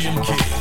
DMK.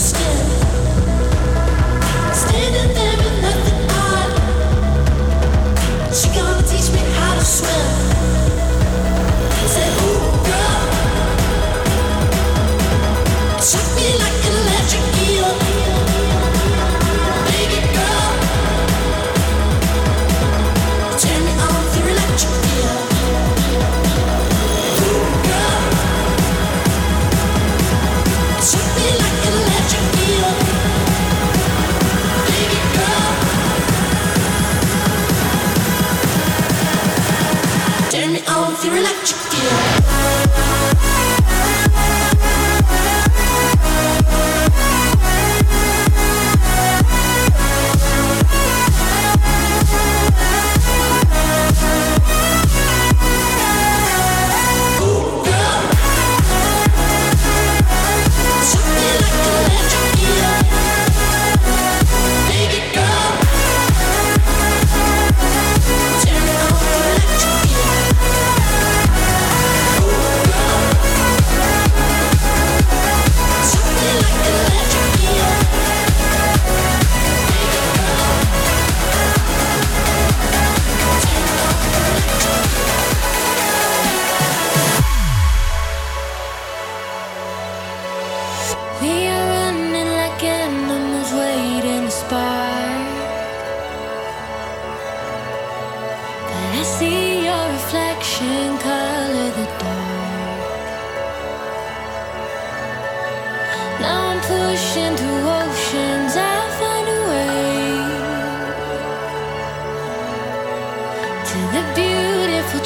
skin.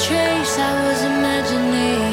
trace I was imagining.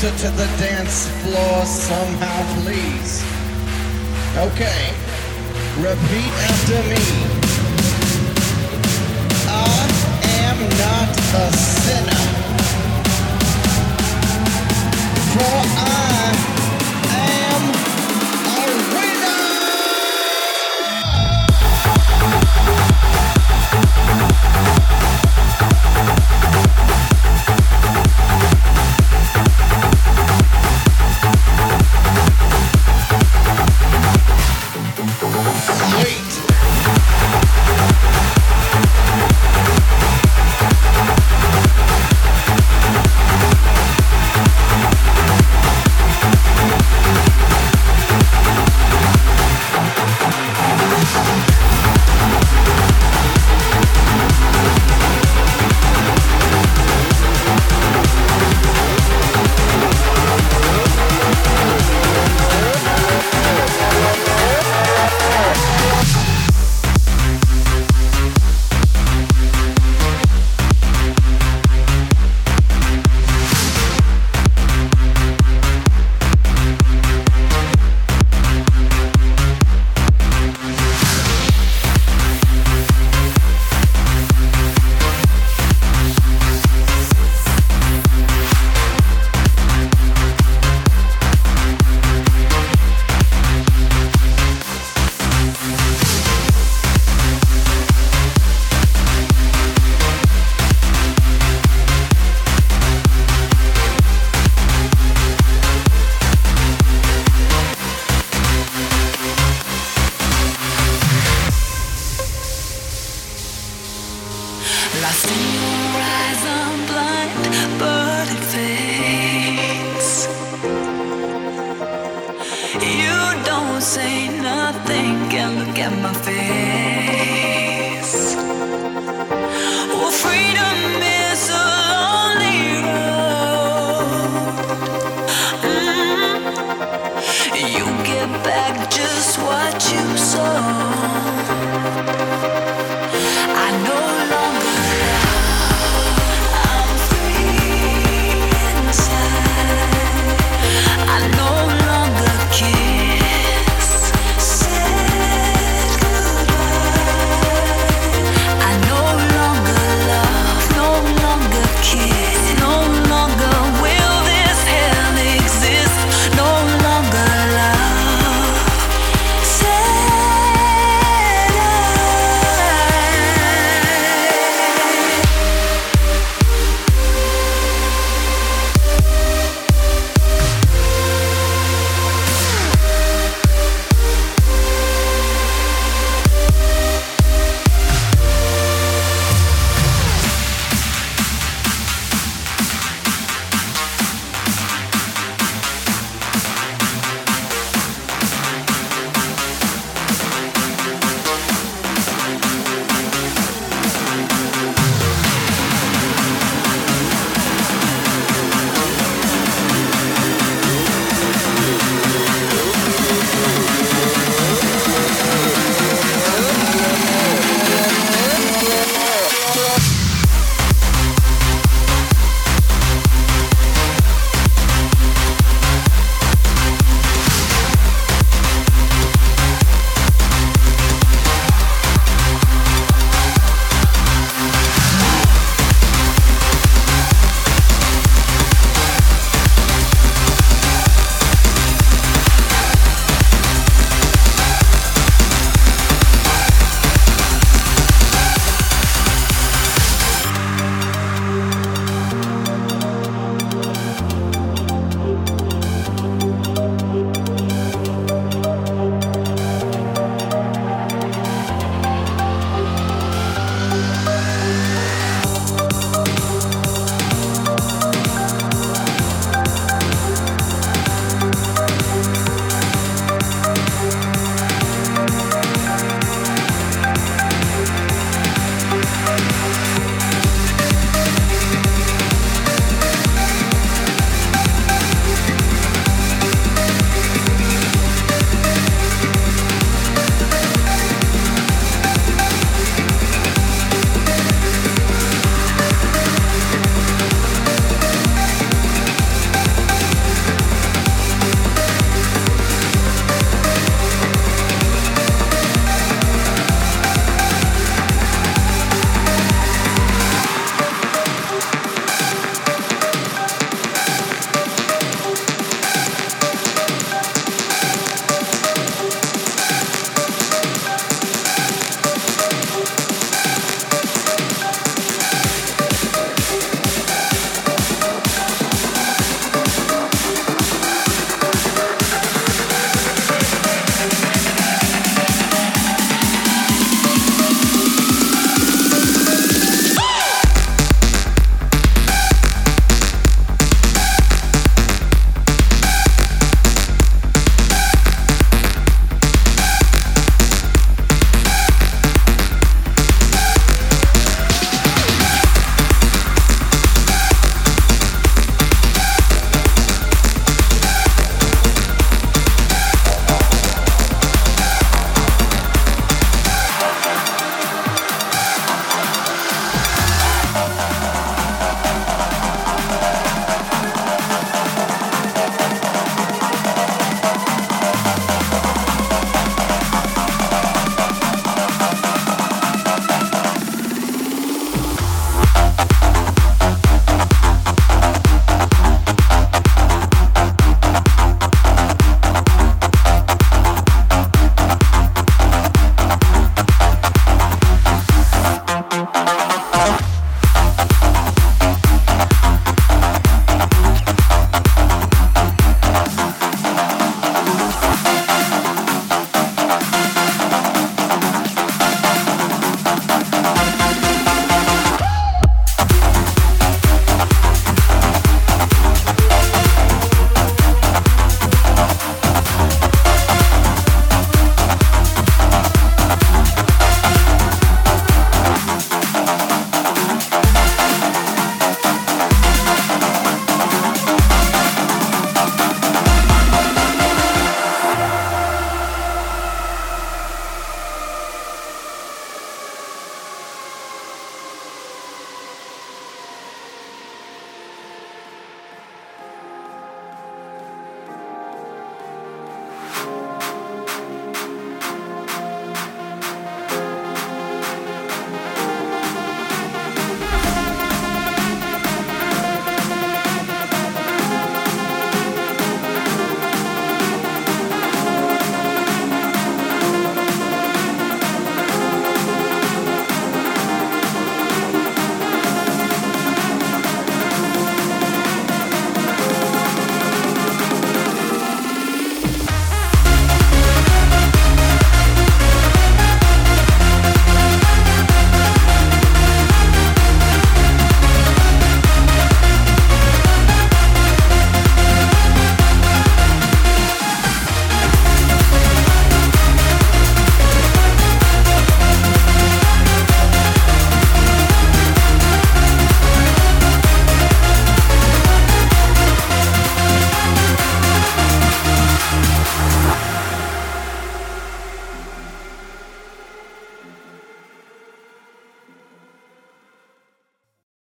answer to the